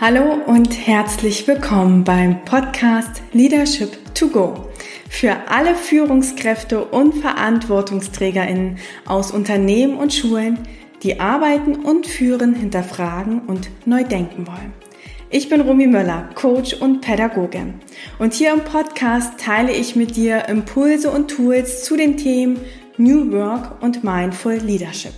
Hallo und herzlich willkommen beim Podcast Leadership to Go für alle Führungskräfte und Verantwortungsträgerinnen aus Unternehmen und Schulen, die arbeiten und führen, hinterfragen und neu denken wollen. Ich bin Romy Möller, Coach und Pädagoge. Und hier im Podcast teile ich mit dir Impulse und Tools zu den Themen New Work und Mindful Leadership,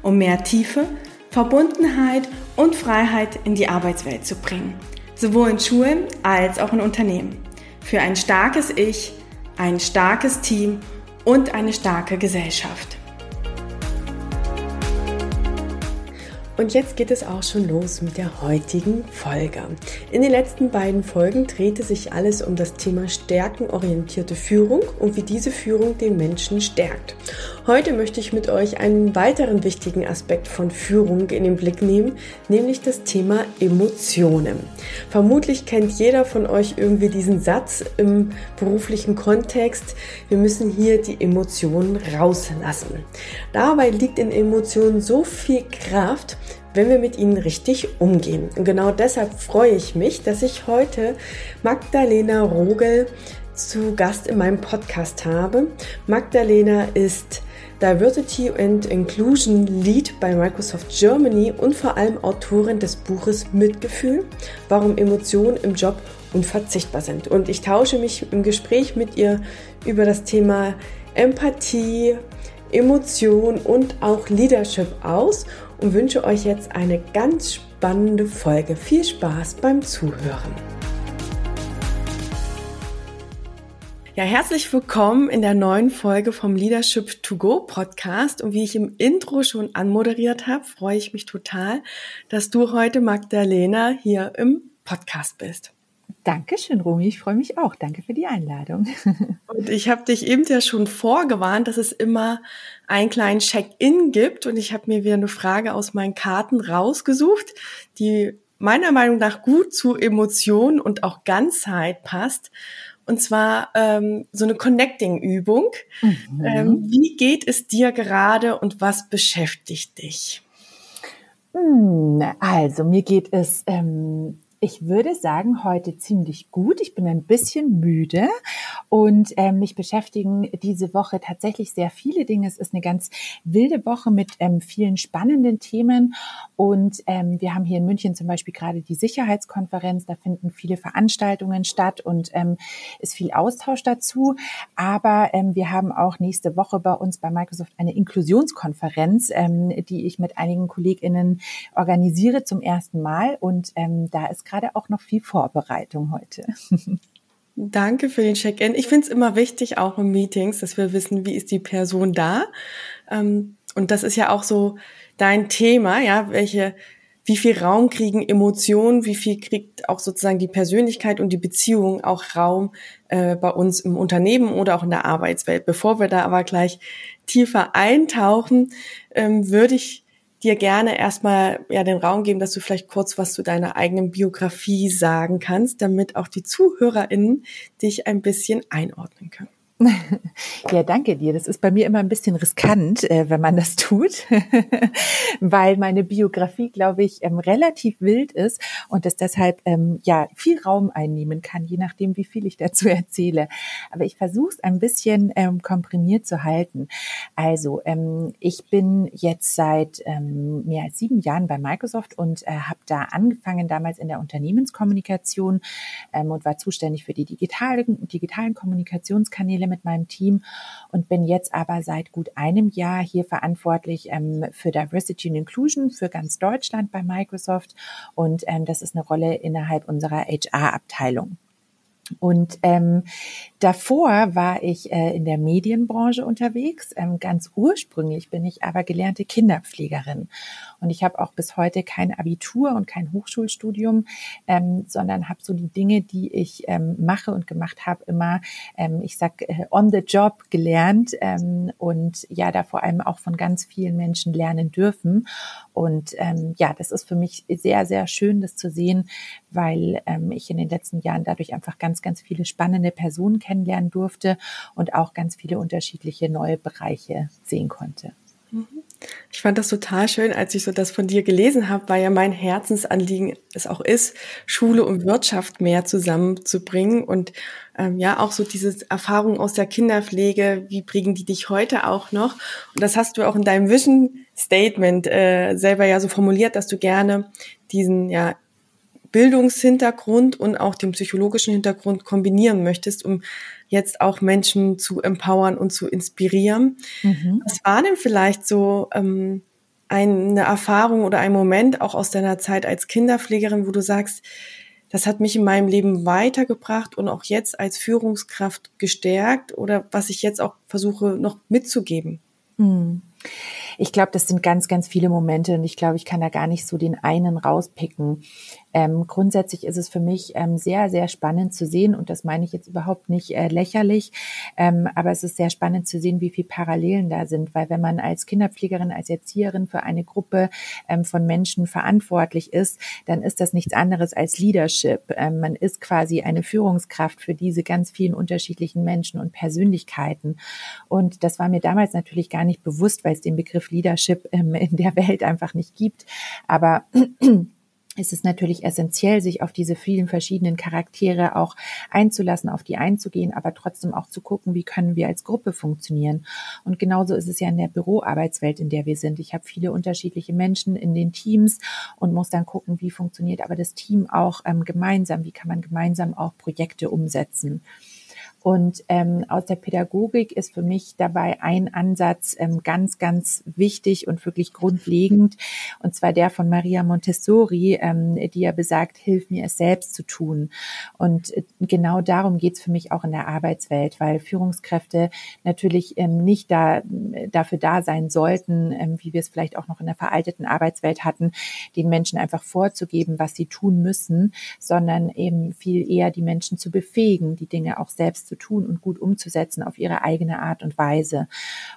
um mehr Tiefe, Verbundenheit und Freiheit in die Arbeitswelt zu bringen, sowohl in Schulen als auch in Unternehmen. Für ein starkes Ich, ein starkes Team und eine starke Gesellschaft. Und jetzt geht es auch schon los mit der heutigen Folge. In den letzten beiden Folgen drehte sich alles um das Thema stärkenorientierte Führung und wie diese Führung den Menschen stärkt. Heute möchte ich mit euch einen weiteren wichtigen Aspekt von Führung in den Blick nehmen, nämlich das Thema Emotionen. Vermutlich kennt jeder von euch irgendwie diesen Satz im beruflichen Kontext, wir müssen hier die Emotionen rauslassen. Dabei liegt in Emotionen so viel Kraft, wenn wir mit ihnen richtig umgehen. Und genau deshalb freue ich mich, dass ich heute Magdalena Rogel zu Gast in meinem Podcast habe. Magdalena ist Diversity and Inclusion Lead bei Microsoft Germany und vor allem Autorin des Buches Mitgefühl, warum Emotionen im Job unverzichtbar sind. Und ich tausche mich im Gespräch mit ihr über das Thema Empathie, Emotion und auch Leadership aus und wünsche euch jetzt eine ganz spannende Folge. Viel Spaß beim Zuhören. Ja, herzlich willkommen in der neuen Folge vom Leadership to Go Podcast. Und wie ich im Intro schon anmoderiert habe, freue ich mich total, dass du heute, Magdalena, hier im Podcast bist. Dankeschön, Romy. Ich freue mich auch. Danke für die Einladung. Und ich habe dich eben ja schon vorgewarnt, dass es immer einen kleinen Check-in gibt. Und ich habe mir wieder eine Frage aus meinen Karten rausgesucht, die meiner Meinung nach gut zu Emotionen und auch Ganzheit passt. Und zwar ähm, so eine Connecting-Übung. Mhm. Ähm, wie geht es dir gerade und was beschäftigt dich? Hm, also mir geht es ähm, ich würde sagen, heute ziemlich gut. Ich bin ein bisschen müde und äh, mich beschäftigen diese Woche tatsächlich sehr viele Dinge. Es ist eine ganz wilde Woche mit ähm, vielen spannenden Themen und ähm, wir haben hier in München zum Beispiel gerade die Sicherheitskonferenz. Da finden viele Veranstaltungen statt und ähm, ist viel Austausch dazu. Aber ähm, wir haben auch nächste Woche bei uns bei Microsoft eine Inklusionskonferenz, ähm, die ich mit einigen KollegInnen organisiere zum ersten Mal und ähm, da ist gerade auch noch viel Vorbereitung heute. Danke für den Check-in. Ich finde es immer wichtig, auch in Meetings, dass wir wissen, wie ist die Person da. Ähm, und das ist ja auch so dein Thema, ja, welche, wie viel Raum kriegen Emotionen, wie viel kriegt auch sozusagen die Persönlichkeit und die Beziehung auch Raum äh, bei uns im Unternehmen oder auch in der Arbeitswelt. Bevor wir da aber gleich tiefer eintauchen, ähm, würde ich dir gerne erstmal ja den Raum geben, dass du vielleicht kurz was zu deiner eigenen Biografie sagen kannst, damit auch die ZuhörerInnen dich ein bisschen einordnen können. Ja, danke dir. Das ist bei mir immer ein bisschen riskant, äh, wenn man das tut, weil meine Biografie, glaube ich, ähm, relativ wild ist und es deshalb ähm, ja viel Raum einnehmen kann, je nachdem, wie viel ich dazu erzähle. Aber ich versuche es ein bisschen ähm, komprimiert zu halten. Also ich bin jetzt seit mehr als sieben Jahren bei Microsoft und äh, habe da angefangen damals in der Unternehmenskommunikation und war zuständig für die digitalen, digitalen Kommunikationskanäle Stelle mit meinem Team und bin jetzt aber seit gut einem Jahr hier verantwortlich ähm, für Diversity and Inclusion für ganz Deutschland bei Microsoft. Und ähm, das ist eine Rolle innerhalb unserer HR-Abteilung. Und ähm, davor war ich äh, in der Medienbranche unterwegs. Ähm, ganz ursprünglich bin ich aber gelernte Kinderpflegerin. Und ich habe auch bis heute kein Abitur und kein Hochschulstudium, ähm, sondern habe so die Dinge, die ich ähm, mache und gemacht habe, immer, ähm, ich sag, äh, on the job gelernt ähm, und ja, da vor allem auch von ganz vielen Menschen lernen dürfen. Und ähm, ja, das ist für mich sehr, sehr schön, das zu sehen, weil ähm, ich in den letzten Jahren dadurch einfach ganz, ganz viele spannende Personen kennenlernen durfte und auch ganz viele unterschiedliche neue Bereiche sehen konnte. Mhm. Ich fand das total schön, als ich so das von dir gelesen habe, weil ja mein Herzensanliegen es auch ist, Schule und Wirtschaft mehr zusammenzubringen und ähm, ja auch so diese Erfahrung aus der Kinderpflege, wie bringen die dich heute auch noch? Und das hast du auch in deinem Vision Statement äh, selber ja so formuliert, dass du gerne diesen ja Bildungshintergrund und auch den psychologischen Hintergrund kombinieren möchtest, um jetzt auch Menschen zu empowern und zu inspirieren. Mhm. Was war denn vielleicht so ähm, eine Erfahrung oder ein Moment auch aus deiner Zeit als Kinderpflegerin, wo du sagst, das hat mich in meinem Leben weitergebracht und auch jetzt als Führungskraft gestärkt oder was ich jetzt auch versuche noch mitzugeben? Mhm. Ich glaube, das sind ganz, ganz viele Momente und ich glaube, ich kann da gar nicht so den einen rauspicken. Ähm, grundsätzlich ist es für mich ähm, sehr, sehr spannend zu sehen und das meine ich jetzt überhaupt nicht äh, lächerlich, ähm, aber es ist sehr spannend zu sehen, wie viele Parallelen da sind, weil wenn man als Kinderpflegerin, als Erzieherin für eine Gruppe ähm, von Menschen verantwortlich ist, dann ist das nichts anderes als Leadership. Ähm, man ist quasi eine Führungskraft für diese ganz vielen unterschiedlichen Menschen und Persönlichkeiten und das war mir damals natürlich gar nicht bewusst, weil es den Begriff Leadership ähm, in der Welt einfach nicht gibt, aber es ist natürlich essentiell, sich auf diese vielen verschiedenen Charaktere auch einzulassen, auf die einzugehen, aber trotzdem auch zu gucken, wie können wir als Gruppe funktionieren. Und genauso ist es ja in der Büroarbeitswelt, in der wir sind. Ich habe viele unterschiedliche Menschen in den Teams und muss dann gucken, wie funktioniert aber das Team auch ähm, gemeinsam, wie kann man gemeinsam auch Projekte umsetzen. Und ähm, aus der Pädagogik ist für mich dabei ein Ansatz ähm, ganz, ganz wichtig und wirklich grundlegend, und zwar der von Maria Montessori, ähm, die ja besagt, hilf mir es selbst zu tun. Und äh, genau darum geht's für mich auch in der Arbeitswelt, weil Führungskräfte natürlich ähm, nicht da, dafür da sein sollten, ähm, wie wir es vielleicht auch noch in der veralteten Arbeitswelt hatten, den Menschen einfach vorzugeben, was sie tun müssen, sondern eben viel eher die Menschen zu befähigen, die Dinge auch selbst zu zu tun und gut umzusetzen auf ihre eigene Art und Weise.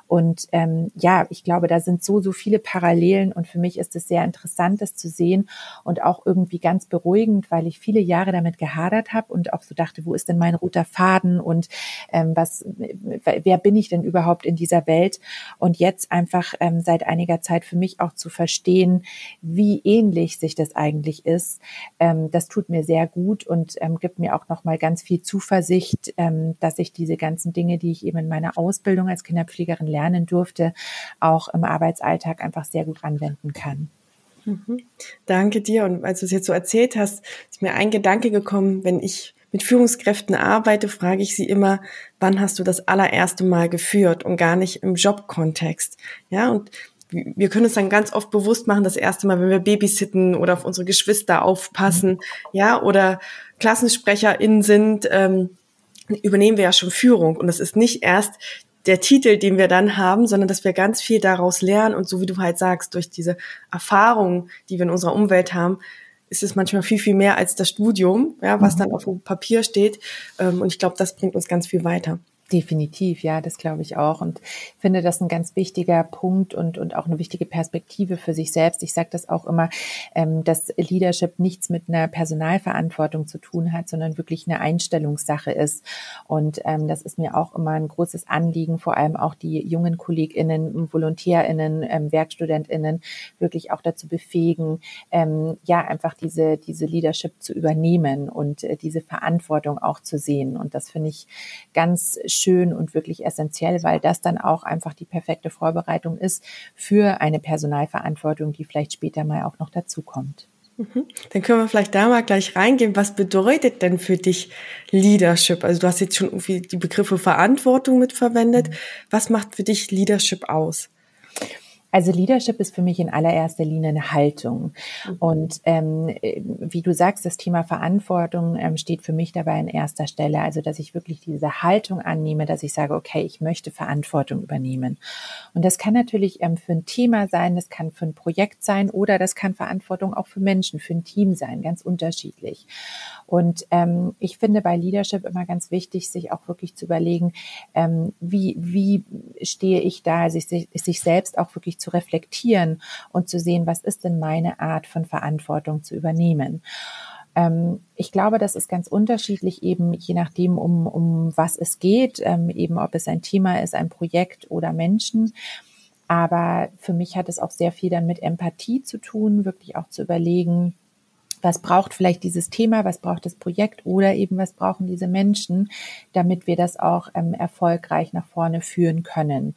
Und ähm, ja, ich glaube, da sind so, so viele Parallelen und für mich ist es sehr interessant, das zu sehen und auch irgendwie ganz beruhigend, weil ich viele Jahre damit gehadert habe und auch so dachte, wo ist denn mein roter Faden und ähm, was, wer bin ich denn überhaupt in dieser Welt? Und jetzt einfach ähm, seit einiger Zeit für mich auch zu verstehen, wie ähnlich sich das eigentlich ist, ähm, das tut mir sehr gut und ähm, gibt mir auch noch mal ganz viel Zuversicht, ähm, dass ich diese ganzen Dinge, die ich eben in meiner Ausbildung als Kinderpflegerin lernen durfte, auch im Arbeitsalltag einfach sehr gut anwenden kann. Mhm. Danke dir. Und als du es jetzt so erzählt hast, ist mir ein Gedanke gekommen, wenn ich mit Führungskräften arbeite, frage ich sie immer, wann hast du das allererste Mal geführt und gar nicht im Jobkontext. Ja, und wir können uns dann ganz oft bewusst machen, das erste Mal, wenn wir babysitten oder auf unsere Geschwister aufpassen, ja, oder KlassensprecherInnen sind, ähm, übernehmen wir ja schon Führung. Und das ist nicht erst der Titel, den wir dann haben, sondern dass wir ganz viel daraus lernen und so wie du halt sagst, durch diese Erfahrungen, die wir in unserer Umwelt haben, ist es manchmal viel, viel mehr als das Studium, ja, was mhm. dann auf dem Papier steht. Ähm, und ich glaube, das bringt uns ganz viel weiter. Definitiv, ja, das glaube ich auch. Und finde das ein ganz wichtiger Punkt und, und auch eine wichtige Perspektive für sich selbst. Ich sage das auch immer, ähm, dass Leadership nichts mit einer Personalverantwortung zu tun hat, sondern wirklich eine Einstellungssache ist. Und ähm, das ist mir auch immer ein großes Anliegen, vor allem auch die jungen KollegInnen, VolontärInnen, ähm, WerkstudentInnen wirklich auch dazu befähigen, ähm, ja, einfach diese, diese Leadership zu übernehmen und äh, diese Verantwortung auch zu sehen. Und das finde ich ganz und wirklich essentiell, weil das dann auch einfach die perfekte Vorbereitung ist für eine Personalverantwortung, die vielleicht später mal auch noch dazukommt. Mhm. Dann können wir vielleicht da mal gleich reingehen. Was bedeutet denn für dich Leadership? Also du hast jetzt schon irgendwie die Begriffe Verantwortung mitverwendet. Mhm. Was macht für dich Leadership aus? Also Leadership ist für mich in allererster Linie eine Haltung. Mhm. Und ähm, wie du sagst, das Thema Verantwortung ähm, steht für mich dabei an erster Stelle. Also dass ich wirklich diese Haltung annehme, dass ich sage, okay, ich möchte Verantwortung übernehmen. Und das kann natürlich ähm, für ein Thema sein, das kann für ein Projekt sein oder das kann Verantwortung auch für Menschen, für ein Team sein, ganz unterschiedlich. Und ähm, ich finde bei Leadership immer ganz wichtig, sich auch wirklich zu überlegen, ähm, wie, wie stehe ich da, sich, sich selbst auch wirklich zu reflektieren und zu sehen, was ist denn meine Art von Verantwortung zu übernehmen ähm, ich glaube, das ist ganz unterschiedlich eben, je nachdem, um, um was es geht, ähm, eben ob es ein Thema ist, ein Projekt oder Menschen. Aber für mich hat es auch sehr viel dann mit Empathie zu tun, wirklich auch zu überlegen, was braucht vielleicht dieses Thema, was braucht das Projekt oder eben was brauchen diese Menschen, damit wir das auch ähm, erfolgreich nach vorne führen können.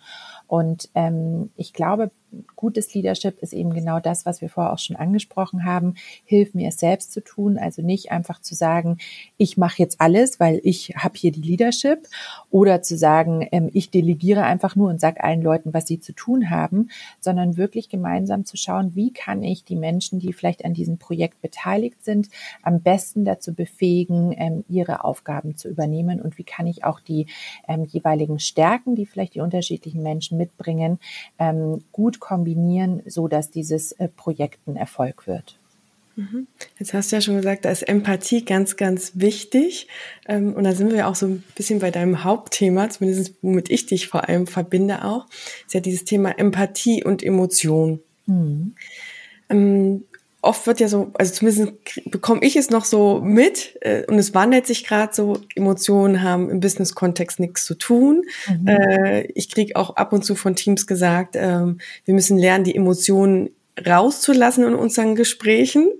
Und ähm, ich glaube, gutes Leadership ist eben genau das, was wir vorher auch schon angesprochen haben. Hilf mir es selbst zu tun, also nicht einfach zu sagen, ich mache jetzt alles, weil ich habe hier die Leadership. Oder zu sagen, ähm, ich delegiere einfach nur und sage allen Leuten, was sie zu tun haben, sondern wirklich gemeinsam zu schauen, wie kann ich die Menschen, die vielleicht an diesem Projekt beteiligt sind, am besten dazu befähigen, ähm, ihre Aufgaben zu übernehmen. Und wie kann ich auch die ähm, jeweiligen Stärken, die vielleicht die unterschiedlichen Menschen mitbringen, ähm, gut kombinieren, so dass dieses äh, Projekt ein Erfolg wird. Mhm. Jetzt hast du ja schon gesagt, da ist Empathie ganz, ganz wichtig. Ähm, und da sind wir auch so ein bisschen bei deinem Hauptthema, zumindest womit ich dich vor allem verbinde auch, ist ja dieses Thema Empathie und Emotion. Mhm. Oft wird ja so, also zumindest bekomme ich es noch so mit äh, und es wandelt sich gerade so, Emotionen haben im Business-Kontext nichts zu tun. Mhm. Äh, ich kriege auch ab und zu von Teams gesagt, ähm, wir müssen lernen, die Emotionen rauszulassen in unseren Gesprächen.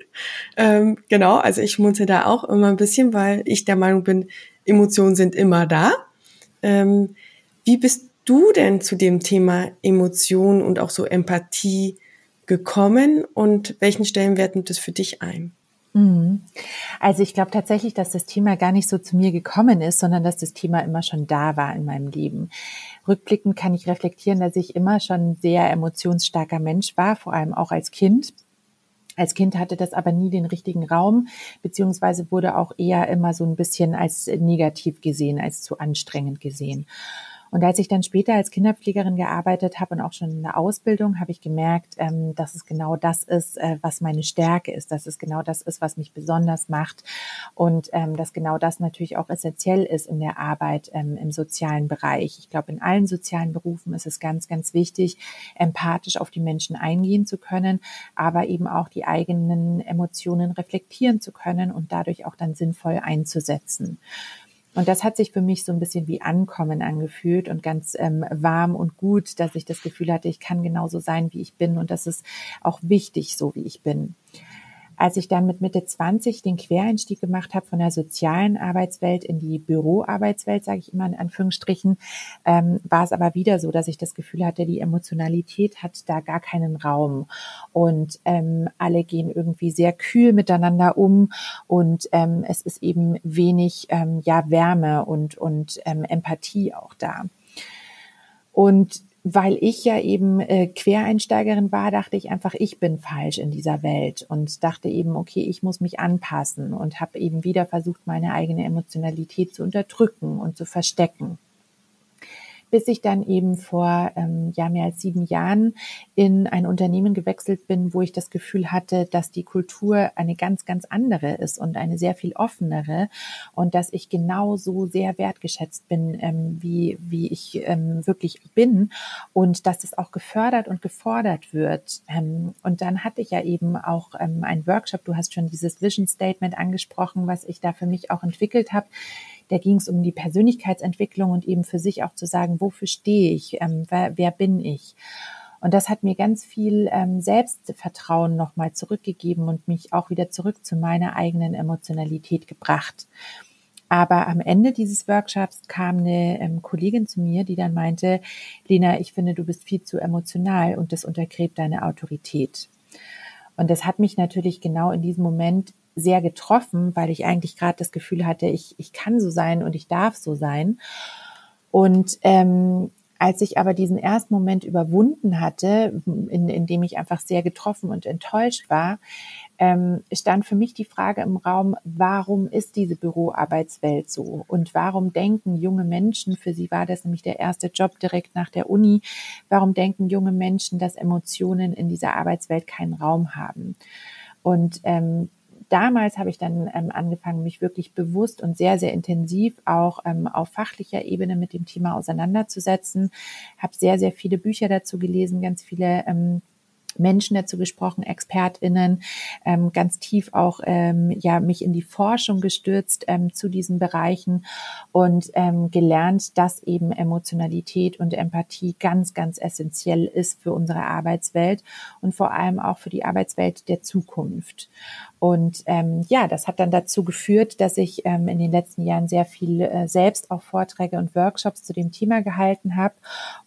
Ähm, genau, also ich munze da auch immer ein bisschen, weil ich der Meinung bin, Emotionen sind immer da. Ähm, wie bist du denn zu dem Thema Emotionen und auch so Empathie gekommen und welchen Stellenwert nimmt es für dich ein? Mhm. Also ich glaube tatsächlich, dass das Thema gar nicht so zu mir gekommen ist, sondern dass das Thema immer schon da war in meinem Leben. Rückblickend kann ich reflektieren, dass ich immer schon sehr emotionsstarker Mensch war, vor allem auch als Kind. Als Kind hatte das aber nie den richtigen Raum, beziehungsweise wurde auch eher immer so ein bisschen als negativ gesehen, als zu anstrengend gesehen. Und als ich dann später als Kinderpflegerin gearbeitet habe und auch schon in der Ausbildung, habe ich gemerkt, ähm, dass es genau das ist, äh, was meine Stärke ist, dass es genau das ist, was mich besonders macht und ähm, dass genau das natürlich auch essentiell ist in der Arbeit ähm, im sozialen Bereich. Ich glaube, in allen sozialen Berufen ist es ganz, ganz wichtig, empathisch auf die Menschen eingehen zu können, aber eben auch die eigenen Emotionen reflektieren zu können und dadurch auch dann sinnvoll einzusetzen. Und das hat sich für mich so ein bisschen wie Ankommen angefühlt und ganz ähm, warm und gut, dass ich das Gefühl hatte, ich kann genauso sein, wie ich bin und das ist auch wichtig, so wie ich bin. Als ich dann mit Mitte 20 den Quereinstieg gemacht habe von der sozialen Arbeitswelt in die Büroarbeitswelt, sage ich immer in Anführungsstrichen, ähm, war es aber wieder so, dass ich das Gefühl hatte, die Emotionalität hat da gar keinen Raum und ähm, alle gehen irgendwie sehr kühl miteinander um und ähm, es ist eben wenig ähm, ja Wärme und und ähm, Empathie auch da. Und weil ich ja eben äh, Quereinsteigerin war, dachte ich einfach, ich bin falsch in dieser Welt und dachte eben, okay, ich muss mich anpassen und habe eben wieder versucht, meine eigene Emotionalität zu unterdrücken und zu verstecken bis ich dann eben vor ähm, ja mehr als sieben Jahren in ein Unternehmen gewechselt bin, wo ich das Gefühl hatte, dass die Kultur eine ganz, ganz andere ist und eine sehr viel offenere und dass ich genauso sehr wertgeschätzt bin, ähm, wie, wie ich ähm, wirklich bin und dass es auch gefördert und gefordert wird. Ähm, und dann hatte ich ja eben auch ähm, einen Workshop, du hast schon dieses Vision Statement angesprochen, was ich da für mich auch entwickelt habe da ging es um die Persönlichkeitsentwicklung und eben für sich auch zu sagen, wofür stehe ich, ähm, wer, wer bin ich. Und das hat mir ganz viel ähm, Selbstvertrauen nochmal zurückgegeben und mich auch wieder zurück zu meiner eigenen Emotionalität gebracht. Aber am Ende dieses Workshops kam eine ähm, Kollegin zu mir, die dann meinte, Lena, ich finde, du bist viel zu emotional und das untergräbt deine Autorität. Und das hat mich natürlich genau in diesem Moment sehr getroffen, weil ich eigentlich gerade das Gefühl hatte, ich, ich kann so sein und ich darf so sein. Und ähm, als ich aber diesen ersten Moment überwunden hatte, in, in dem ich einfach sehr getroffen und enttäuscht war, ähm, stand für mich die Frage im Raum, warum ist diese Büroarbeitswelt so? Und warum denken junge Menschen, für sie war das nämlich der erste Job direkt nach der Uni, warum denken junge Menschen, dass Emotionen in dieser Arbeitswelt keinen Raum haben? Und ähm, damals habe ich dann ähm, angefangen, mich wirklich bewusst und sehr, sehr intensiv auch ähm, auf fachlicher Ebene mit dem Thema auseinanderzusetzen. Habe sehr, sehr viele Bücher dazu gelesen, ganz viele ähm, Menschen dazu gesprochen, ExpertInnen, ähm, ganz tief auch ähm, ja mich in die Forschung gestürzt ähm, zu diesen Bereichen und ähm, gelernt, dass eben Emotionalität und Empathie ganz, ganz essentiell ist für unsere Arbeitswelt und vor allem auch für die Arbeitswelt der Zukunft. Und ähm, ja, das hat dann dazu geführt, dass ich ähm, in den letzten Jahren sehr viel äh, selbst auch Vorträge und Workshops zu dem Thema gehalten habe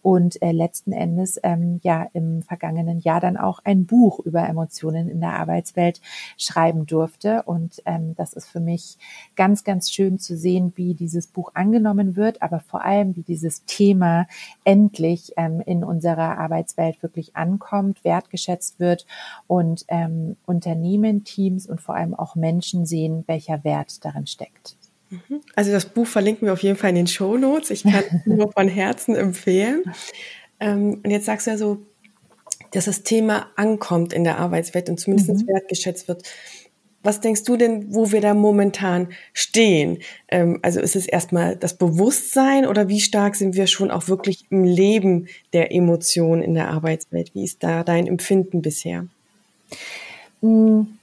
und äh, letzten Endes ähm, ja im vergangenen Jahr dann auch ein Buch über Emotionen in der Arbeitswelt schreiben durfte. Und ähm, das ist für mich ganz, ganz schön zu sehen, wie dieses Buch angenommen wird, aber vor allem, wie dieses Thema endlich ähm, in unserer Arbeitswelt wirklich ankommt, wertgeschätzt wird und ähm, Unternehmen, Teams und vor allem auch Menschen sehen, welcher Wert darin steckt. Mhm. Also das Buch verlinken wir auf jeden Fall in den Show Notes. Ich kann es nur von Herzen empfehlen. Ähm, und jetzt sagst du ja so, dass das Thema ankommt in der Arbeitswelt und zumindest mhm. wertgeschätzt wird. Was denkst du denn, wo wir da momentan stehen? Ähm, also ist es erstmal das Bewusstsein oder wie stark sind wir schon auch wirklich im Leben der Emotionen in der Arbeitswelt? Wie ist da dein Empfinden bisher? Mhm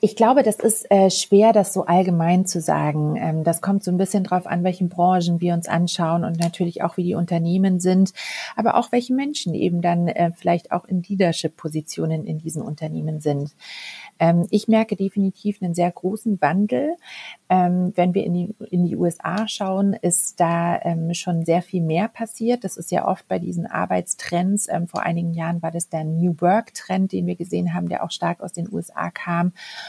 ich glaube, das ist äh, schwer, das so allgemein zu sagen. Ähm, das kommt so ein bisschen drauf an, welchen Branchen wir uns anschauen und natürlich auch, wie die Unternehmen sind, aber auch welche Menschen eben dann äh, vielleicht auch in Leadership-Positionen in diesen Unternehmen sind. Ähm, ich merke definitiv einen sehr großen Wandel. Ähm, wenn wir in die, in die USA schauen, ist da ähm, schon sehr viel mehr passiert. Das ist ja oft bei diesen Arbeitstrends. Ähm, vor einigen Jahren war das der New Work-Trend, den wir gesehen haben, der auch stark aus den USA kam.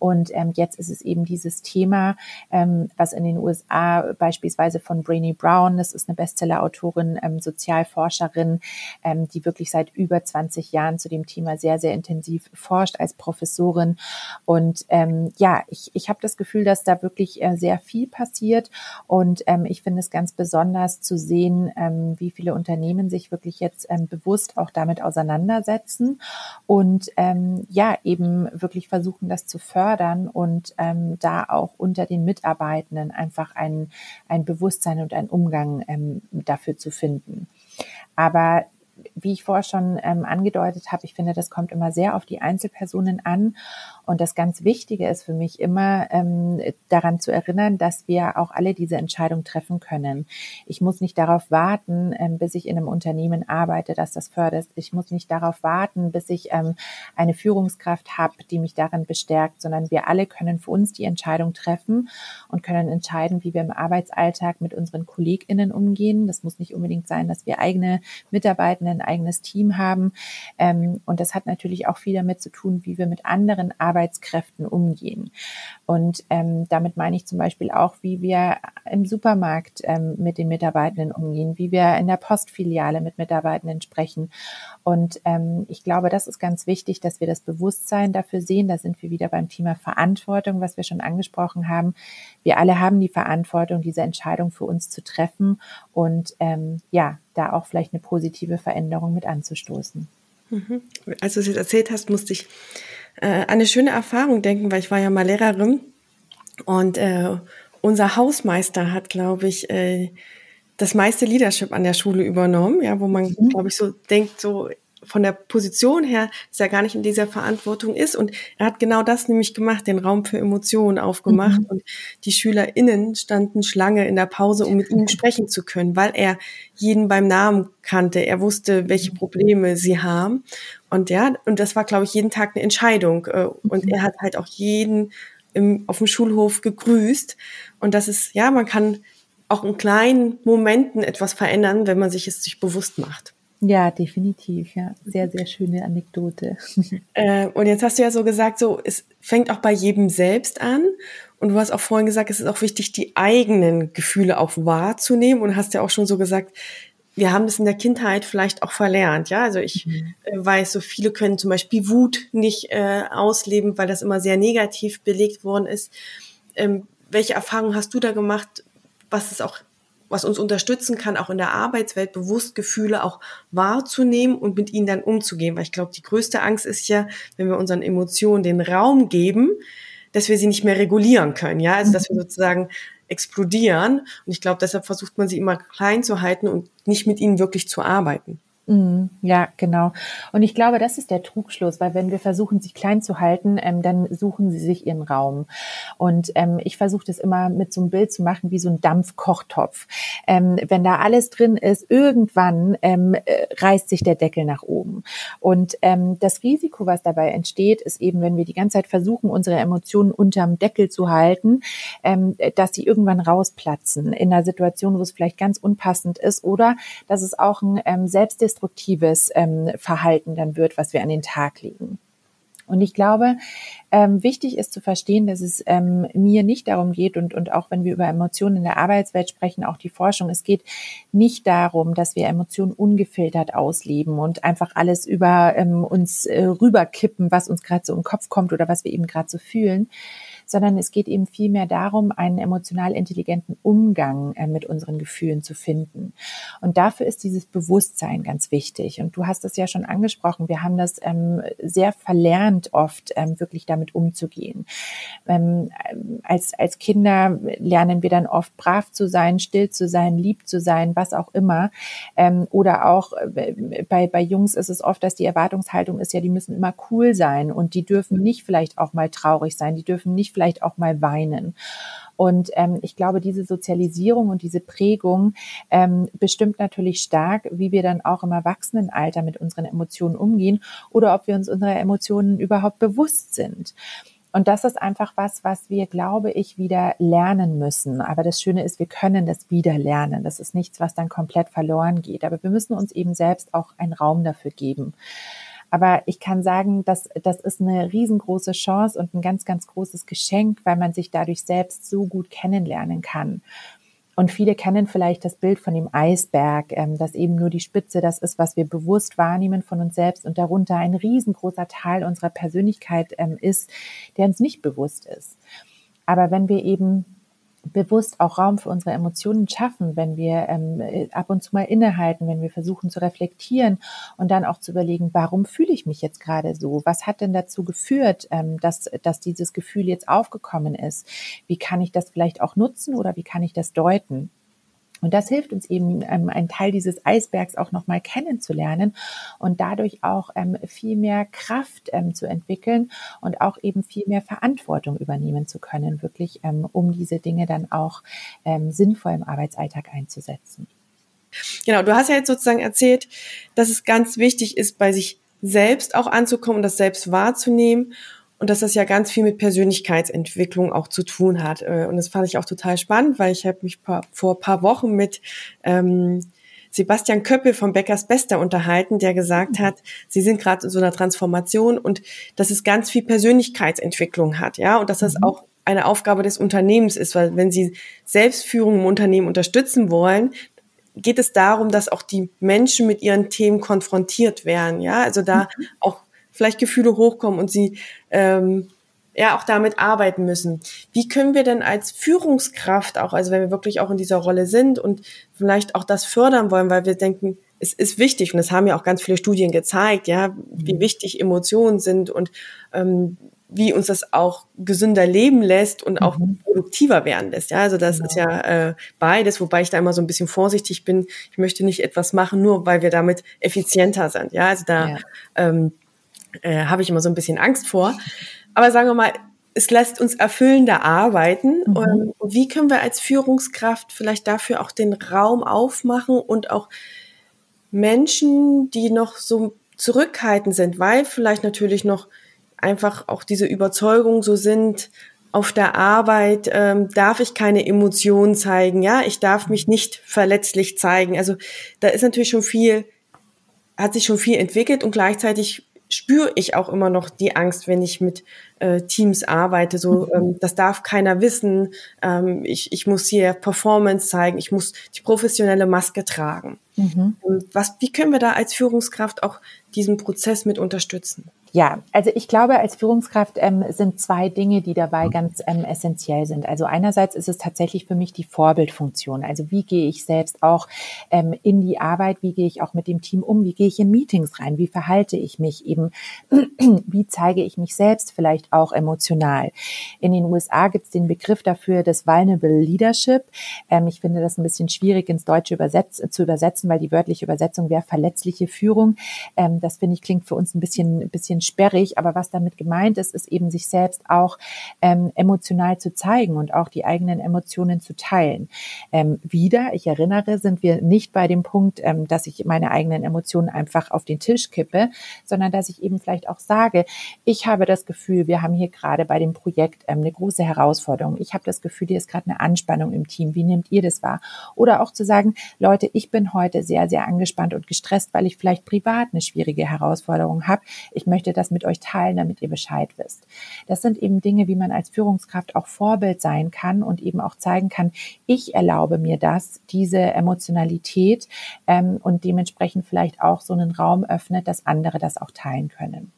Und ähm, jetzt ist es eben dieses Thema, ähm, was in den USA beispielsweise von Brainy Brown, das ist eine Bestseller-Autorin, ähm, Sozialforscherin, ähm, die wirklich seit über 20 Jahren zu dem Thema sehr, sehr intensiv forscht als Professorin. Und ähm, ja, ich, ich habe das Gefühl, dass da wirklich äh, sehr viel passiert. Und ähm, ich finde es ganz besonders zu sehen, ähm, wie viele Unternehmen sich wirklich jetzt ähm, bewusst auch damit auseinandersetzen und ähm, ja, eben wirklich versuchen, das zu fördern fördern und ähm, da auch unter den Mitarbeitenden einfach ein, ein Bewusstsein und ein Umgang ähm, dafür zu finden. Aber wie ich vorher schon ähm, angedeutet habe, ich finde, das kommt immer sehr auf die Einzelpersonen an. Und das ganz Wichtige ist für mich immer ähm, daran zu erinnern, dass wir auch alle diese Entscheidung treffen können. Ich muss nicht darauf warten, ähm, bis ich in einem Unternehmen arbeite, dass das fördert. Ich muss nicht darauf warten, bis ich ähm, eine Führungskraft habe, die mich darin bestärkt, sondern wir alle können für uns die Entscheidung treffen und können entscheiden, wie wir im Arbeitsalltag mit unseren KollegInnen umgehen. Das muss nicht unbedingt sein, dass wir eigene Mitarbeitende, ein eigenes Team haben. Ähm, und das hat natürlich auch viel damit zu tun, wie wir mit anderen Arbeitern Arbeitskräften umgehen. Und ähm, damit meine ich zum Beispiel auch, wie wir im Supermarkt ähm, mit den Mitarbeitenden umgehen, wie wir in der Postfiliale mit Mitarbeitenden sprechen. Und ähm, ich glaube, das ist ganz wichtig, dass wir das Bewusstsein dafür sehen. Da sind wir wieder beim Thema Verantwortung, was wir schon angesprochen haben. Wir alle haben die Verantwortung, diese Entscheidung für uns zu treffen und ähm, ja, da auch vielleicht eine positive Veränderung mit anzustoßen. Mhm. Als du es jetzt erzählt hast, musste ich äh, eine schöne Erfahrung denken, weil ich war ja mal Lehrerin und äh, unser Hausmeister hat, glaube ich, äh, das meiste Leadership an der Schule übernommen, ja, wo man, mhm. glaube ich, so denkt, so von der Position her, dass er gar nicht in dieser Verantwortung ist. Und er hat genau das nämlich gemacht, den Raum für Emotionen aufgemacht. Mhm. Und die SchülerInnen standen Schlange in der Pause, um mit ihm sprechen zu können, weil er jeden beim Namen kannte. Er wusste, welche Probleme sie haben. Und ja, und das war, glaube ich, jeden Tag eine Entscheidung. Äh, und er hat halt auch jeden im, auf dem Schulhof gegrüßt. Und das ist, ja, man kann auch in kleinen Momenten etwas verändern, wenn man sich es sich bewusst macht. Ja, definitiv, ja. Sehr, sehr schöne Anekdote. Äh, und jetzt hast du ja so gesagt, so, es fängt auch bei jedem selbst an. Und du hast auch vorhin gesagt, es ist auch wichtig, die eigenen Gefühle auch wahrzunehmen. Und hast ja auch schon so gesagt, wir haben das in der Kindheit vielleicht auch verlernt. Ja, also ich mhm. äh, weiß, so viele können zum Beispiel Wut nicht äh, ausleben, weil das immer sehr negativ belegt worden ist. Ähm, welche Erfahrungen hast du da gemacht, was es auch was uns unterstützen kann, auch in der Arbeitswelt bewusst Gefühle auch wahrzunehmen und mit ihnen dann umzugehen. Weil ich glaube, die größte Angst ist ja, wenn wir unseren Emotionen den Raum geben, dass wir sie nicht mehr regulieren können. Ja, also dass wir mhm. sozusagen explodieren. Und ich glaube, deshalb versucht man sie immer klein zu halten und nicht mit ihnen wirklich zu arbeiten. Mhm, ja, genau. Und ich glaube, das ist der Trugschluss, weil wenn wir versuchen, sie klein zu halten, ähm, dann suchen sie sich ihren Raum. Und ähm, ich versuche das immer mit so einem Bild zu machen, wie so ein Dampfkochtopf. Ähm, wenn da alles drin ist, irgendwann ähm, äh, reißt sich der Deckel nach oben. Und ähm, das Risiko, was dabei entsteht, ist eben, wenn wir die ganze Zeit versuchen, unsere Emotionen unterm Deckel zu halten, ähm, dass sie irgendwann rausplatzen in einer Situation, wo es vielleicht ganz unpassend ist oder dass es auch ein ähm, selbstdestruktives destruktives ähm, Verhalten dann wird, was wir an den Tag legen. Und ich glaube, ähm, wichtig ist zu verstehen, dass es ähm, mir nicht darum geht und, und auch wenn wir über Emotionen in der Arbeitswelt sprechen, auch die Forschung, es geht nicht darum, dass wir Emotionen ungefiltert ausleben und einfach alles über ähm, uns äh, rüberkippen, was uns gerade so im Kopf kommt oder was wir eben gerade so fühlen, sondern es geht eben vielmehr darum, einen emotional intelligenten Umgang äh, mit unseren Gefühlen zu finden. Und dafür ist dieses Bewusstsein ganz wichtig. Und du hast es ja schon angesprochen, wir haben das ähm, sehr verlernt oft, ähm, wirklich damit umzugehen. Ähm, als, als Kinder lernen wir dann oft brav zu sein, still zu sein, lieb zu sein, was auch immer. Oder auch äh, bei, bei Jungs ist es oft, dass die Erwartungshaltung ist ja, die müssen immer cool sein und die dürfen nicht vielleicht auch mal traurig sein, die dürfen nicht vielleicht auch mal weinen. Und ähm, ich glaube, diese Sozialisierung und diese Prägung ähm, bestimmt natürlich stark, wie wir dann auch im Erwachsenenalter mit unseren Emotionen umgehen oder ob wir uns unserer Emotionen überhaupt bewusst sind. Und das ist einfach was, was wir, glaube ich, wieder lernen müssen. Aber das Schöne ist, wir können das wieder lernen. Das ist nichts, was dann komplett verloren geht. Aber wir müssen uns eben selbst auch einen Raum dafür geben. Aber ich kann sagen, dass das ist eine riesengroße Chance und ein ganz, ganz großes Geschenk, weil man sich dadurch selbst so gut kennenlernen kann. Und viele kennen vielleicht das Bild von dem Eisberg, ähm, dass eben nur die Spitze das ist, was wir bewusst wahrnehmen von uns selbst und darunter ein riesengroßer Teil unserer Persönlichkeit ähm, ist, der uns nicht bewusst ist. Aber wenn wir eben bewusst auch Raum für unsere Emotionen schaffen, wenn wir ähm, ab und zu mal innehalten, wenn wir versuchen zu reflektieren und dann auch zu überlegen, warum fühle ich mich jetzt gerade so? Was hat denn dazu geführt, ähm, dass, dass dieses Gefühl jetzt aufgekommen ist? Wie kann ich das vielleicht auch nutzen oder wie kann ich das deuten? Und das hilft uns eben, ähm, einen Teil dieses Eisbergs auch nochmal kennenzulernen und dadurch auch ähm, viel mehr Kraft ähm, zu entwickeln und auch eben viel mehr Verantwortung übernehmen zu können, wirklich, ähm, um diese Dinge dann auch ähm, sinnvoll im Arbeitsalltag einzusetzen. Genau, du hast ja jetzt sozusagen erzählt, dass es ganz wichtig ist, bei sich selbst auch anzukommen, das selbst wahrzunehmen und dass das ja ganz viel mit Persönlichkeitsentwicklung auch zu tun hat. Äh, und das fand ich auch total spannend, weil ich habe mich paar, vor paar Wochen mit ähm, Sebastian Köppel von Beckers Bester unterhalten, der gesagt hat, sie sind gerade in so einer Transformation und dass es ganz viel Persönlichkeitsentwicklung hat, ja, und dass das mhm. auch eine Aufgabe des Unternehmens ist, weil wenn sie Selbstführung im Unternehmen unterstützen wollen, geht es darum, dass auch die Menschen mit ihren Themen konfrontiert werden, ja, also da mhm. auch vielleicht Gefühle hochkommen und sie ähm, ja auch damit arbeiten müssen. Wie können wir denn als Führungskraft auch, also wenn wir wirklich auch in dieser Rolle sind und vielleicht auch das fördern wollen, weil wir denken, es ist wichtig und das haben ja auch ganz viele Studien gezeigt, ja, wie mhm. wichtig Emotionen sind und ähm, wie uns das auch gesünder leben lässt und auch mhm. produktiver werden lässt. Ja, also das genau. ist ja äh, beides, wobei ich da immer so ein bisschen vorsichtig bin. Ich möchte nicht etwas machen, nur weil wir damit effizienter sind. Ja, also da ja. Ähm, äh, habe ich immer so ein bisschen Angst vor. Aber sagen wir mal, es lässt uns erfüllender arbeiten. Mhm. Und wie können wir als Führungskraft vielleicht dafür auch den Raum aufmachen und auch Menschen, die noch so zurückhaltend sind, weil vielleicht natürlich noch einfach auch diese Überzeugung so sind, auf der Arbeit ähm, darf ich keine Emotionen zeigen, ja, ich darf mich nicht verletzlich zeigen. Also da ist natürlich schon viel, hat sich schon viel entwickelt und gleichzeitig spüre ich auch immer noch die Angst, wenn ich mit äh, Teams arbeite. So, mhm. ähm, das darf keiner wissen. Ähm, ich, ich muss hier Performance zeigen. Ich muss die professionelle Maske tragen. Mhm. Was, wie können wir da als Führungskraft auch diesen Prozess mit unterstützen? Ja, also ich glaube, als Führungskraft ähm, sind zwei Dinge, die dabei ganz ähm, essentiell sind. Also einerseits ist es tatsächlich für mich die Vorbildfunktion. Also wie gehe ich selbst auch ähm, in die Arbeit, wie gehe ich auch mit dem Team um, wie gehe ich in Meetings rein, wie verhalte ich mich eben, wie zeige ich mich selbst vielleicht auch emotional. In den USA gibt es den Begriff dafür des Vulnerable Leadership. Ähm, ich finde das ein bisschen schwierig ins Deutsche übersetz zu übersetzen, weil die wörtliche Übersetzung wäre verletzliche Führung. Ähm, das finde ich klingt für uns ein bisschen, bisschen sperrig, aber was damit gemeint ist, ist eben sich selbst auch ähm, emotional zu zeigen und auch die eigenen Emotionen zu teilen. Ähm, wieder, ich erinnere, sind wir nicht bei dem Punkt, ähm, dass ich meine eigenen Emotionen einfach auf den Tisch kippe, sondern dass ich eben vielleicht auch sage, ich habe das Gefühl, wir haben hier gerade bei dem Projekt ähm, eine große Herausforderung. Ich habe das Gefühl, hier ist gerade eine Anspannung im Team. Wie nehmt ihr das wahr? Oder auch zu sagen, Leute, ich bin heute sehr, sehr angespannt und gestresst, weil ich vielleicht privat eine schwierige Herausforderung habe. Ich möchte das mit euch teilen, damit ihr Bescheid wisst. Das sind eben Dinge, wie man als Führungskraft auch Vorbild sein kann und eben auch zeigen kann, ich erlaube mir das, diese Emotionalität ähm, und dementsprechend vielleicht auch so einen Raum öffnet, dass andere das auch teilen können.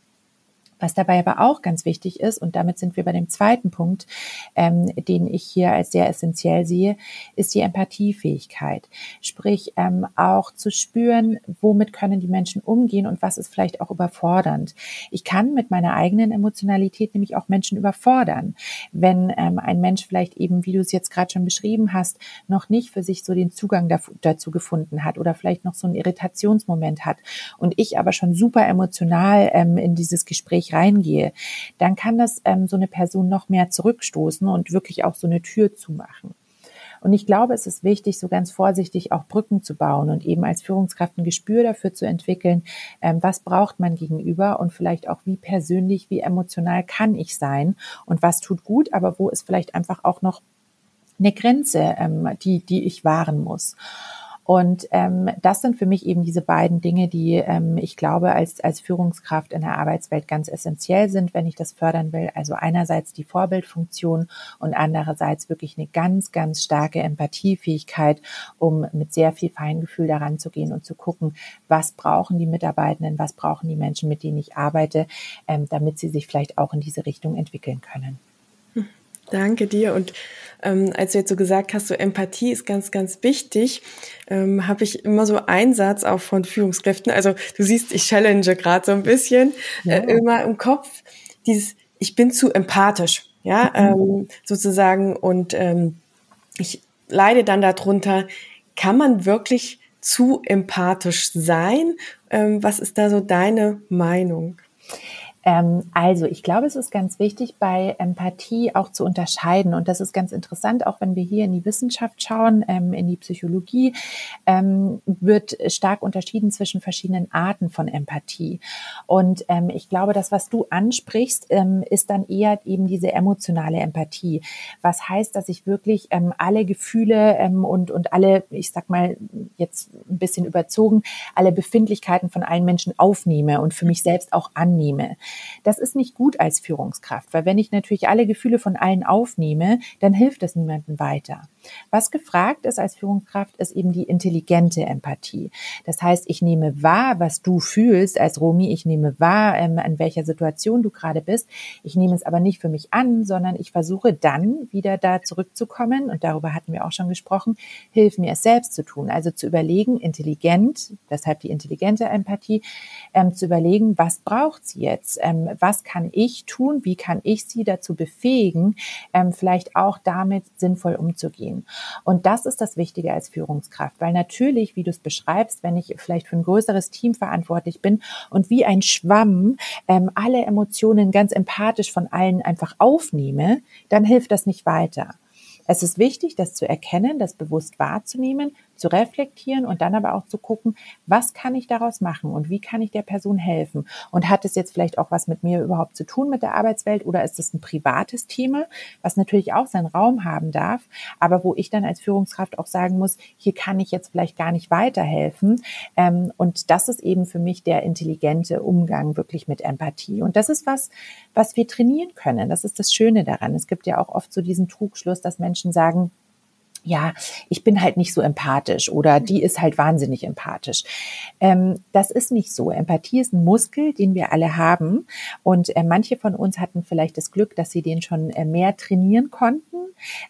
Was dabei aber auch ganz wichtig ist, und damit sind wir bei dem zweiten Punkt, ähm, den ich hier als sehr essentiell sehe, ist die Empathiefähigkeit. Sprich, ähm, auch zu spüren, womit können die Menschen umgehen und was ist vielleicht auch überfordernd. Ich kann mit meiner eigenen Emotionalität nämlich auch Menschen überfordern. Wenn ähm, ein Mensch vielleicht eben, wie du es jetzt gerade schon beschrieben hast, noch nicht für sich so den Zugang dazu gefunden hat oder vielleicht noch so einen Irritationsmoment hat und ich aber schon super emotional ähm, in dieses Gespräch reingehe, dann kann das ähm, so eine Person noch mehr zurückstoßen und wirklich auch so eine Tür zumachen. Und ich glaube, es ist wichtig, so ganz vorsichtig auch Brücken zu bauen und eben als Führungskraft ein Gespür dafür zu entwickeln, ähm, was braucht man gegenüber und vielleicht auch wie persönlich, wie emotional kann ich sein und was tut gut, aber wo ist vielleicht einfach auch noch eine Grenze, ähm, die, die ich wahren muss. Und ähm, das sind für mich eben diese beiden Dinge, die ähm, ich glaube als, als Führungskraft in der Arbeitswelt ganz essentiell sind, wenn ich das fördern will. Also einerseits die Vorbildfunktion und andererseits wirklich eine ganz, ganz starke Empathiefähigkeit, um mit sehr viel Feingefühl daran zu gehen und zu gucken, was brauchen die Mitarbeitenden, was brauchen die Menschen, mit denen ich arbeite, ähm, damit sie sich vielleicht auch in diese Richtung entwickeln können. Danke dir. Und ähm, als du jetzt so gesagt hast, so Empathie ist ganz, ganz wichtig, ähm, habe ich immer so einen Satz auch von Führungskräften. Also du siehst, ich challenge gerade so ein bisschen ja. äh, immer im Kopf dieses, ich bin zu empathisch, ja, mhm. ähm, sozusagen. Und ähm, ich leide dann darunter, kann man wirklich zu empathisch sein? Ähm, was ist da so deine Meinung? Ähm, also, ich glaube, es ist ganz wichtig, bei Empathie auch zu unterscheiden. Und das ist ganz interessant, auch wenn wir hier in die Wissenschaft schauen, ähm, in die Psychologie, ähm, wird stark unterschieden zwischen verschiedenen Arten von Empathie. Und ähm, ich glaube, das, was du ansprichst, ähm, ist dann eher eben diese emotionale Empathie. Was heißt, dass ich wirklich ähm, alle Gefühle und, und alle, ich sag mal jetzt ein bisschen überzogen, alle Befindlichkeiten von allen Menschen aufnehme und für mich selbst auch annehme. Das ist nicht gut als Führungskraft, weil wenn ich natürlich alle Gefühle von allen aufnehme, dann hilft das niemandem weiter. Was gefragt ist als Führungskraft, ist eben die intelligente Empathie. Das heißt, ich nehme wahr, was du fühlst als Romi, ich nehme wahr, ähm, an welcher Situation du gerade bist. Ich nehme es aber nicht für mich an, sondern ich versuche dann wieder da zurückzukommen, und darüber hatten wir auch schon gesprochen, hilf mir es selbst zu tun. Also zu überlegen, intelligent, deshalb die intelligente Empathie, ähm, zu überlegen, was braucht sie jetzt? Ähm, was kann ich tun? Wie kann ich sie dazu befähigen, ähm, vielleicht auch damit sinnvoll umzugehen? Ziehen. Und das ist das Wichtige als Führungskraft, weil natürlich, wie du es beschreibst, wenn ich vielleicht für ein größeres Team verantwortlich bin und wie ein Schwamm ähm, alle Emotionen ganz empathisch von allen einfach aufnehme, dann hilft das nicht weiter. Es ist wichtig, das zu erkennen, das bewusst wahrzunehmen, zu reflektieren und dann aber auch zu gucken, was kann ich daraus machen und wie kann ich der Person helfen? Und hat es jetzt vielleicht auch was mit mir überhaupt zu tun mit der Arbeitswelt oder ist es ein privates Thema, was natürlich auch seinen Raum haben darf, aber wo ich dann als Führungskraft auch sagen muss, hier kann ich jetzt vielleicht gar nicht weiterhelfen. Ähm, und das ist eben für mich der intelligente Umgang wirklich mit Empathie. Und das ist was, was wir trainieren können. Das ist das Schöne daran. Es gibt ja auch oft so diesen Trugschluss, dass Menschen sagen, ja, ich bin halt nicht so empathisch oder die ist halt wahnsinnig empathisch. Ähm, das ist nicht so. Empathie ist ein Muskel, den wir alle haben. Und äh, manche von uns hatten vielleicht das Glück, dass sie den schon äh, mehr trainieren konnten.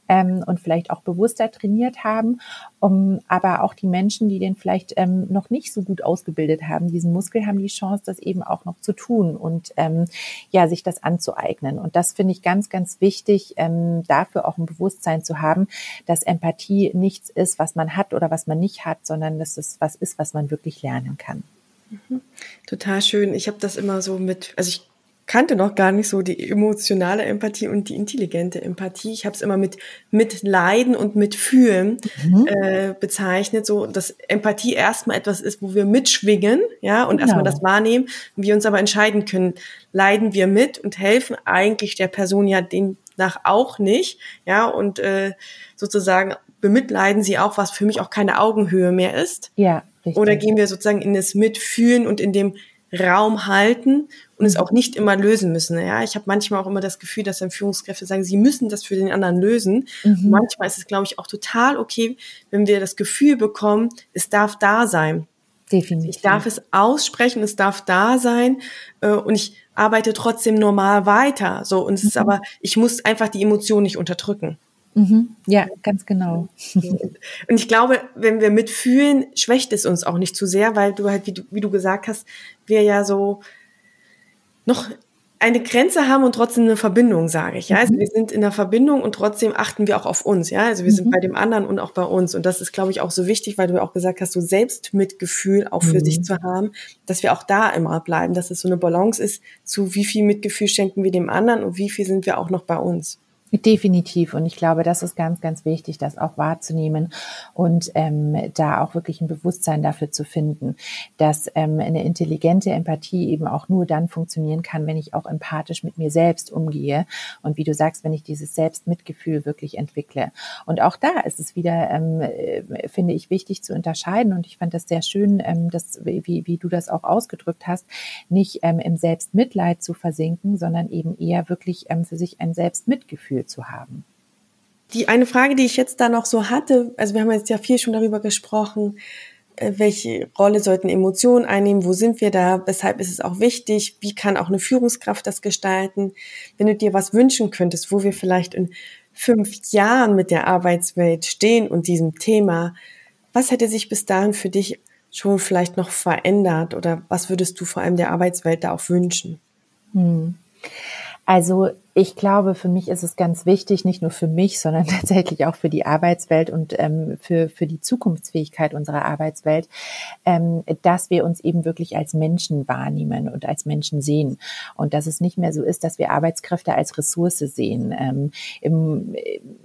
Ähm, und vielleicht auch bewusster trainiert haben. Um, aber auch die Menschen, die den vielleicht ähm, noch nicht so gut ausgebildet haben, diesen Muskel, haben die Chance, das eben auch noch zu tun und ähm, ja, sich das anzueignen. Und das finde ich ganz, ganz wichtig, ähm, dafür auch ein Bewusstsein zu haben, dass Empathie nichts ist, was man hat oder was man nicht hat, sondern dass es was ist, was man wirklich lernen kann. Mhm. Total schön. Ich habe das immer so mit, also ich kannte noch gar nicht so die emotionale Empathie und die intelligente Empathie. Ich habe es immer mit mit Leiden und mit Fühlen mhm. äh, bezeichnet, so dass Empathie erstmal etwas ist, wo wir mitschwingen, ja, und genau. erstmal das wahrnehmen, wir uns aber entscheiden können, leiden wir mit und helfen eigentlich der Person ja demnach auch nicht, ja, und äh, sozusagen bemitleiden sie auch, was für mich auch keine Augenhöhe mehr ist. Ja. Richtig. Oder gehen wir sozusagen in das Mitfühlen und in dem Raum halten und es mhm. auch nicht immer lösen müssen. Ja, ich habe manchmal auch immer das Gefühl, dass dann Führungskräfte sagen, sie müssen das für den anderen lösen. Mhm. Manchmal ist es, glaube ich, auch total okay, wenn wir das Gefühl bekommen, es darf da sein. Definitiv. Ich darf es aussprechen, es darf da sein äh, und ich arbeite trotzdem normal weiter. So und es mhm. ist aber, ich muss einfach die Emotion nicht unterdrücken. Mhm. Ja, ganz genau. Und ich glaube, wenn wir mitfühlen, schwächt es uns auch nicht zu sehr, weil du halt, wie du, wie du gesagt hast, wir ja so noch eine Grenze haben und trotzdem eine Verbindung, sage ich. Ja, also mhm. wir sind in der Verbindung und trotzdem achten wir auch auf uns. Ja, also wir mhm. sind bei dem anderen und auch bei uns. Und das ist, glaube ich, auch so wichtig, weil du auch gesagt hast, so Selbstmitgefühl auch für mhm. sich zu haben, dass wir auch da immer bleiben, dass es so eine Balance ist, zu wie viel Mitgefühl schenken wir dem anderen und wie viel sind wir auch noch bei uns. Definitiv. Und ich glaube, das ist ganz, ganz wichtig, das auch wahrzunehmen und ähm, da auch wirklich ein Bewusstsein dafür zu finden, dass ähm, eine intelligente Empathie eben auch nur dann funktionieren kann, wenn ich auch empathisch mit mir selbst umgehe und wie du sagst, wenn ich dieses Selbstmitgefühl wirklich entwickle. Und auch da ist es wieder, ähm, äh, finde ich, wichtig zu unterscheiden. Und ich fand das sehr schön, ähm, dass, wie, wie du das auch ausgedrückt hast, nicht ähm, im Selbstmitleid zu versinken, sondern eben eher wirklich ähm, für sich ein Selbstmitgefühl Gefühl zu haben. Die eine Frage, die ich jetzt da noch so hatte, also wir haben jetzt ja viel schon darüber gesprochen, äh, welche Rolle sollten Emotionen einnehmen, wo sind wir da, weshalb ist es auch wichtig, wie kann auch eine Führungskraft das gestalten. Wenn du dir was wünschen könntest, wo wir vielleicht in fünf Jahren mit der Arbeitswelt stehen und diesem Thema, was hätte sich bis dahin für dich schon vielleicht noch verändert oder was würdest du vor allem der Arbeitswelt da auch wünschen? Hm. Also ich glaube, für mich ist es ganz wichtig, nicht nur für mich, sondern tatsächlich auch für die Arbeitswelt und ähm, für, für die Zukunftsfähigkeit unserer Arbeitswelt, ähm, dass wir uns eben wirklich als Menschen wahrnehmen und als Menschen sehen. Und dass es nicht mehr so ist, dass wir Arbeitskräfte als Ressource sehen. Ähm, im,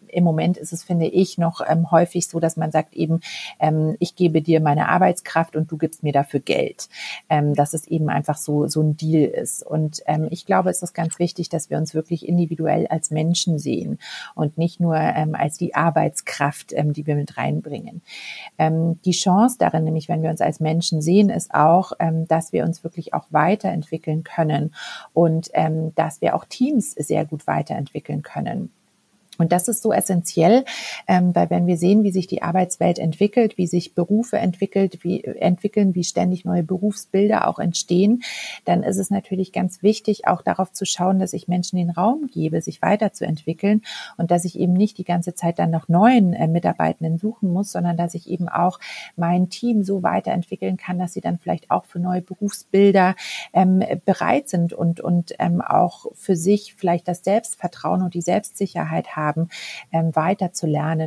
im Moment ist es, finde ich, noch ähm, häufig so, dass man sagt eben, ähm, ich gebe dir meine Arbeitskraft und du gibst mir dafür Geld. Ähm, dass es eben einfach so, so ein Deal ist. Und ich glaube, es ist ganz wichtig, dass wir uns wirklich individuell als Menschen sehen und nicht nur ähm, als die Arbeitskraft, ähm, die wir mit reinbringen. Ähm, die Chance darin, nämlich wenn wir uns als Menschen sehen, ist auch, ähm, dass wir uns wirklich auch weiterentwickeln können und ähm, dass wir auch Teams sehr gut weiterentwickeln können. Und das ist so essentiell, ähm, weil wenn wir sehen, wie sich die Arbeitswelt entwickelt, wie sich Berufe entwickelt, wie entwickeln, wie ständig neue Berufsbilder auch entstehen, dann ist es natürlich ganz wichtig, auch darauf zu schauen, dass ich Menschen den Raum gebe, sich weiterzuentwickeln und dass ich eben nicht die ganze Zeit dann noch neuen äh, Mitarbeitenden suchen muss, sondern dass ich eben auch mein Team so weiterentwickeln kann, dass sie dann vielleicht auch für neue Berufsbilder ähm, bereit sind und und ähm, auch für sich vielleicht das Selbstvertrauen und die Selbstsicherheit haben haben, ähm, weiter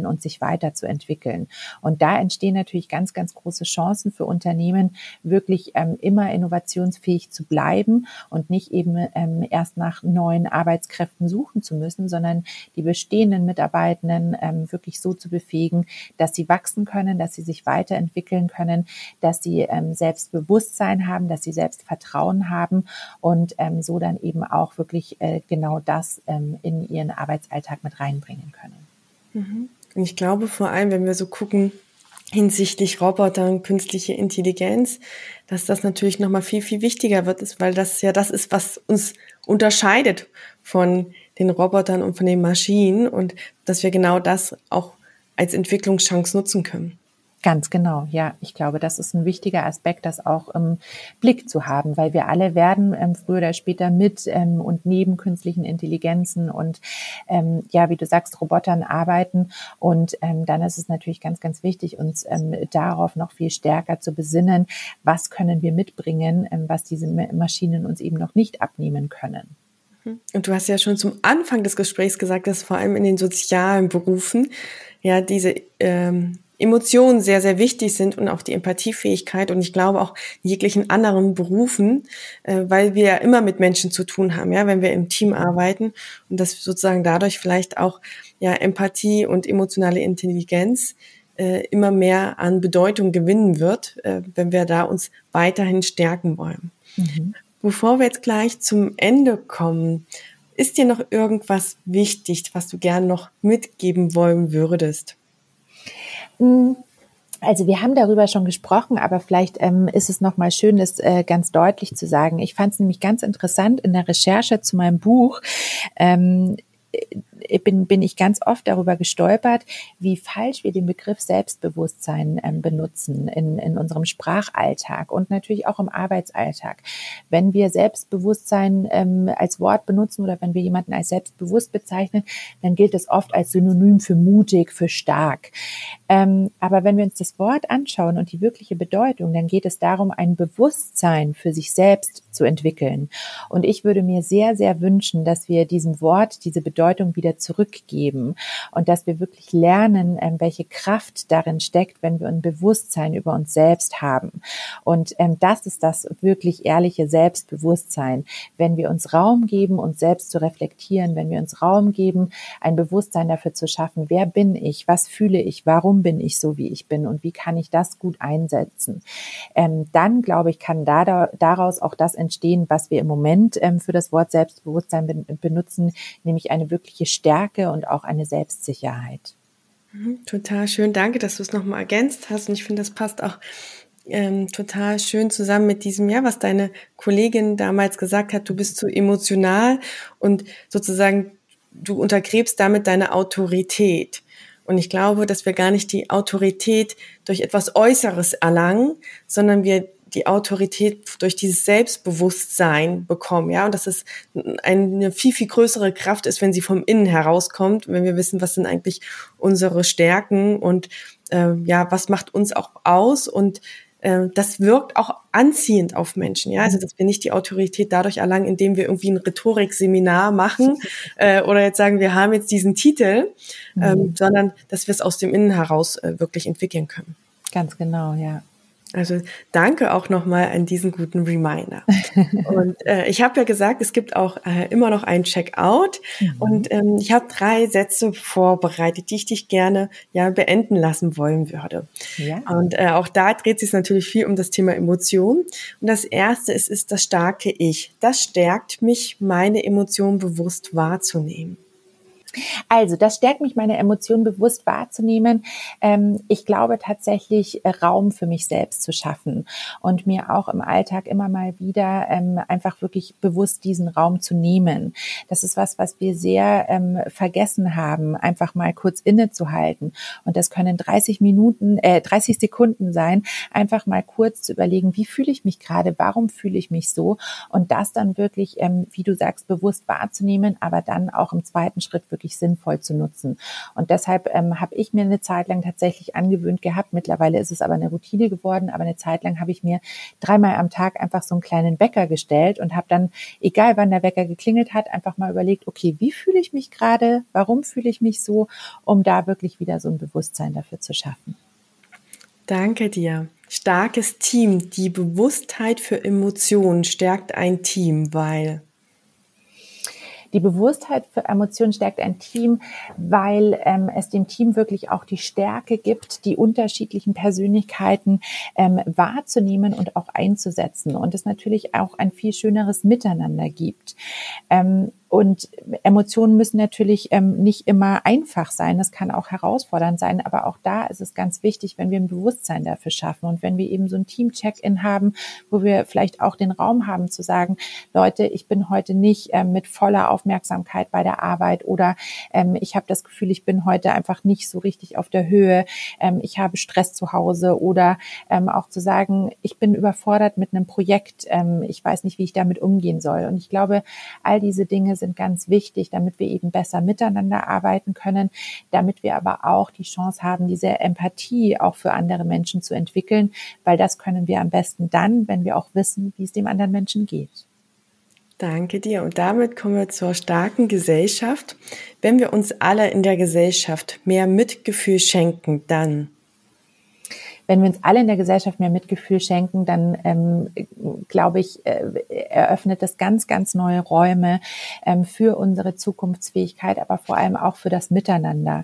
und sich weiterzuentwickeln. Und da entstehen natürlich ganz, ganz große Chancen für Unternehmen, wirklich ähm, immer innovationsfähig zu bleiben und nicht eben ähm, erst nach neuen Arbeitskräften suchen zu müssen, sondern die bestehenden Mitarbeitenden ähm, wirklich so zu befähigen, dass sie wachsen können, dass sie sich weiterentwickeln können, dass sie ähm, Selbstbewusstsein haben, dass sie Selbstvertrauen haben und ähm, so dann eben auch wirklich äh, genau das ähm, in ihren Arbeitsalltag mit rein einbringen können. Mhm. Und ich glaube vor allem, wenn wir so gucken hinsichtlich Roboter und künstliche Intelligenz, dass das natürlich nochmal viel, viel wichtiger wird, ist, weil das ja das ist, was uns unterscheidet von den Robotern und von den Maschinen und dass wir genau das auch als Entwicklungschance nutzen können. Ganz genau, ja. Ich glaube, das ist ein wichtiger Aspekt, das auch im Blick zu haben, weil wir alle werden ähm, früher oder später mit ähm, und neben künstlichen Intelligenzen und ähm, ja, wie du sagst, Robotern arbeiten. Und ähm, dann ist es natürlich ganz, ganz wichtig, uns ähm, darauf noch viel stärker zu besinnen, was können wir mitbringen, ähm, was diese Maschinen uns eben noch nicht abnehmen können. Mhm. Und du hast ja schon zum Anfang des Gesprächs gesagt, dass vor allem in den sozialen Berufen ja diese ähm, Emotionen sehr, sehr wichtig sind und auch die Empathiefähigkeit und ich glaube auch in jeglichen anderen Berufen, äh, weil wir ja immer mit Menschen zu tun haben, ja, wenn wir im Team arbeiten und dass sozusagen dadurch vielleicht auch ja Empathie und emotionale Intelligenz äh, immer mehr an Bedeutung gewinnen wird, äh, wenn wir da uns weiterhin stärken wollen. Mhm. Bevor wir jetzt gleich zum Ende kommen, ist dir noch irgendwas wichtig, was du gern noch mitgeben wollen würdest? Also wir haben darüber schon gesprochen, aber vielleicht ähm, ist es nochmal schön, das äh, ganz deutlich zu sagen. Ich fand es nämlich ganz interessant in der Recherche zu meinem Buch. Ähm, bin, bin ich ganz oft darüber gestolpert, wie falsch wir den Begriff Selbstbewusstsein ähm, benutzen in, in unserem Sprachalltag und natürlich auch im Arbeitsalltag. Wenn wir Selbstbewusstsein ähm, als Wort benutzen oder wenn wir jemanden als selbstbewusst bezeichnen, dann gilt es oft als Synonym für mutig, für stark. Ähm, aber wenn wir uns das Wort anschauen und die wirkliche Bedeutung, dann geht es darum, ein Bewusstsein für sich selbst zu entwickeln. Und ich würde mir sehr, sehr wünschen, dass wir diesem Wort diese Bedeutung wieder zurückgeben und dass wir wirklich lernen, ähm, welche Kraft darin steckt, wenn wir ein Bewusstsein über uns selbst haben. Und ähm, das ist das wirklich ehrliche Selbstbewusstsein, wenn wir uns Raum geben, uns selbst zu reflektieren, wenn wir uns Raum geben, ein Bewusstsein dafür zu schaffen, wer bin ich, was fühle ich, warum bin ich so, wie ich bin und wie kann ich das gut einsetzen. Ähm, dann, glaube ich, kann da, daraus auch das entstehen, was wir im Moment für das Wort Selbstbewusstsein benutzen, nämlich eine wirkliche Stärke und auch eine Selbstsicherheit. Mhm, total schön. Danke, dass du es nochmal ergänzt hast. Und ich finde, das passt auch ähm, total schön zusammen mit diesem, ja, was deine Kollegin damals gesagt hat. Du bist zu emotional und sozusagen du untergräbst damit deine Autorität. Und ich glaube, dass wir gar nicht die Autorität durch etwas Äußeres erlangen, sondern wir die Autorität durch dieses Selbstbewusstsein bekommen, ja, und dass es eine viel, viel größere Kraft ist, wenn sie vom Innen herauskommt, wenn wir wissen, was sind eigentlich unsere Stärken und äh, ja, was macht uns auch aus und äh, das wirkt auch anziehend auf Menschen, ja, also dass wir nicht die Autorität dadurch erlangen, indem wir irgendwie ein Rhetorikseminar machen äh, oder jetzt sagen, wir haben jetzt diesen Titel, ähm, mhm. sondern dass wir es aus dem Innen heraus äh, wirklich entwickeln können. Ganz genau, ja. Also danke auch nochmal an diesen guten Reminder. und äh, ich habe ja gesagt, es gibt auch äh, immer noch ein Checkout mhm. und ähm, ich habe drei Sätze vorbereitet, die ich dich gerne ja beenden lassen wollen würde. Ja. Und äh, auch da dreht sich natürlich viel um das Thema Emotion. Und das erste ist, ist das starke Ich. Das stärkt mich, meine Emotionen bewusst wahrzunehmen. Also, das stärkt mich, meine Emotionen bewusst wahrzunehmen. Ähm, ich glaube tatsächlich, äh, Raum für mich selbst zu schaffen und mir auch im Alltag immer mal wieder ähm, einfach wirklich bewusst diesen Raum zu nehmen. Das ist was, was wir sehr ähm, vergessen haben, einfach mal kurz innezuhalten. Und das können 30 Minuten, äh, 30 Sekunden sein, einfach mal kurz zu überlegen, wie fühle ich mich gerade, warum fühle ich mich so und das dann wirklich, wie du sagst, bewusst wahrzunehmen, aber dann auch im zweiten Schritt wirklich wirklich sinnvoll zu nutzen. Und deshalb ähm, habe ich mir eine Zeit lang tatsächlich angewöhnt gehabt. Mittlerweile ist es aber eine Routine geworden, aber eine Zeit lang habe ich mir dreimal am Tag einfach so einen kleinen Wecker gestellt und habe dann, egal wann der Wecker geklingelt hat, einfach mal überlegt, okay, wie fühle ich mich gerade? Warum fühle ich mich so? Um da wirklich wieder so ein Bewusstsein dafür zu schaffen. Danke dir. Starkes Team. Die Bewusstheit für Emotionen stärkt ein Team, weil die Bewusstheit für Emotionen stärkt ein Team, weil ähm, es dem Team wirklich auch die Stärke gibt, die unterschiedlichen Persönlichkeiten ähm, wahrzunehmen und auch einzusetzen und es natürlich auch ein viel schöneres Miteinander gibt. Ähm, Und Emotionen müssen natürlich ähm, nicht immer einfach sein. Das kann auch herausfordernd sein. Aber auch da ist es ganz wichtig, wenn wir ein Bewusstsein dafür schaffen und wenn wir eben so ein Team-Check-in haben, wo wir vielleicht auch den Raum haben zu sagen, Leute, ich bin heute nicht ähm, mit voller Aufmerksamkeit bei der Arbeit oder ähm, ich habe das Gefühl, ich bin heute einfach nicht so richtig auf der Höhe. Ähm, ich habe Stress zu Hause oder ähm, auch zu sagen, ich bin überfordert mit einem Projekt. Ähm, ich weiß nicht, wie ich damit umgehen soll. Und ich glaube, all diese Dinge sind ganz wichtig, damit wir eben besser miteinander arbeiten können, damit wir aber auch die Chance haben, diese Empathie auch für andere Menschen zu entwickeln, weil das können wir am besten dann, wenn wir auch wissen, wie es dem anderen Menschen geht. Danke dir. Und damit kommen wir zur starken Gesellschaft. Wenn wir uns alle in der Gesellschaft mehr Mitgefühl schenken, dann wenn wir uns alle in der Gesellschaft mehr Mitgefühl schenken, dann ähm, glaube ich, äh, eröffnet das ganz, ganz neue Räume ähm, für unsere Zukunftsfähigkeit, aber vor allem auch für das Miteinander.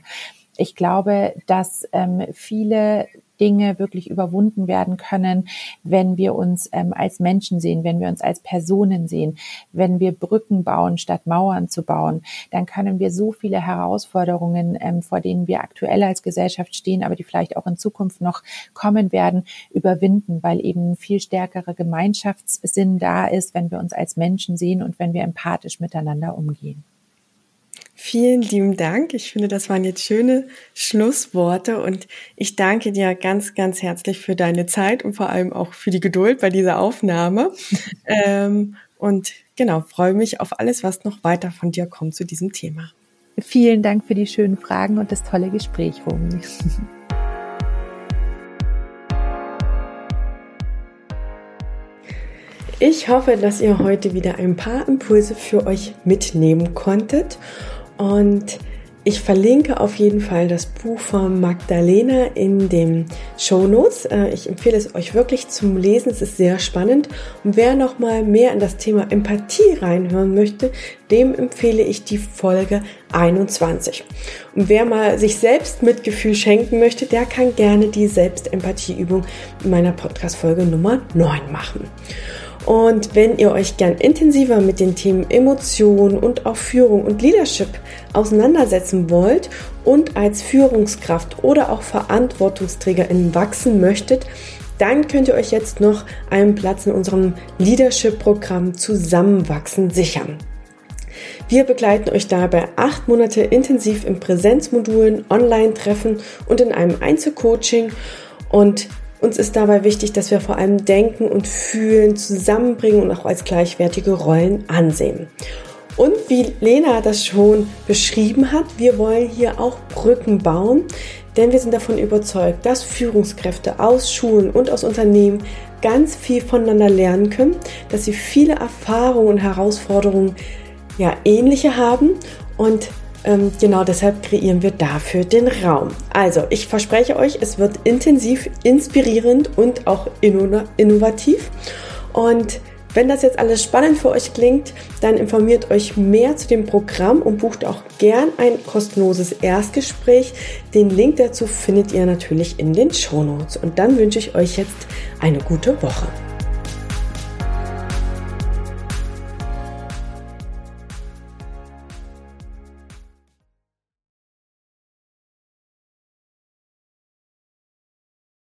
Ich glaube, dass ähm, viele Dinge wirklich überwunden werden können, wenn wir uns ähm, als Menschen sehen, wenn wir uns als Personen sehen, wenn wir Brücken bauen, statt Mauern zu bauen, dann können wir so viele Herausforderungen, ähm, vor denen wir aktuell als Gesellschaft stehen, aber die vielleicht auch in Zukunft noch kommen werden, überwinden, weil eben viel stärkerer Gemeinschaftssinn da ist, wenn wir uns als Menschen sehen und wenn wir empathisch miteinander umgehen. Vielen lieben Dank. Ich finde, das waren jetzt schöne Schlussworte und ich danke dir ganz, ganz herzlich für deine Zeit und vor allem auch für die Geduld bei dieser Aufnahme. ähm, und genau, freue mich auf alles, was noch weiter von dir kommt zu diesem Thema. Vielen Dank für die schönen Fragen und das tolle Gespräch, Romy. Ich hoffe, dass ihr heute wieder ein paar Impulse für euch mitnehmen konntet und ich verlinke auf jeden Fall das Buch von Magdalena in den Show Notes. Äh, ich empfehle es euch wirklich zum Lesen. Es ist sehr spannend. Und wer noch mal mehr in das Thema Empathie reinhören möchte, dem empfehle ich die Folge 21. Und wer mal sich selbst Mitgefühl schenken möchte, der kann gerne die Selbstempathieübung in meiner Podcast-Folge Nummer 9 machen. Und wenn ihr euch gern intensiver mit den Themen Emotion und auch Führung und Leadership auseinandersetzen wollt und als Führungskraft oder auch Verantwortungsträgerin wachsen möchtet, dann könnt ihr euch jetzt noch einen Platz in unserem Leadership-Programm Zusammenwachsen sichern. Wir begleiten euch dabei acht Monate intensiv in Präsenzmodulen, Online-Treffen und in einem Einzelcoaching. Und uns ist dabei wichtig, dass wir vor allem Denken und Fühlen zusammenbringen und auch als gleichwertige Rollen ansehen. Und wie Lena das schon beschrieben hat, wir wollen hier auch Brücken bauen, denn wir sind davon überzeugt, dass Führungskräfte aus Schulen und aus Unternehmen ganz viel voneinander lernen können, dass sie viele Erfahrungen und Herausforderungen ja ähnliche haben und genau deshalb kreieren wir dafür den Raum. Also, ich verspreche euch, es wird intensiv, inspirierend und auch innovativ. Und wenn das jetzt alles spannend für euch klingt, dann informiert euch mehr zu dem Programm und bucht auch gern ein kostenloses Erstgespräch. Den Link dazu findet ihr natürlich in den Show Notes. Und dann wünsche ich euch jetzt eine gute Woche.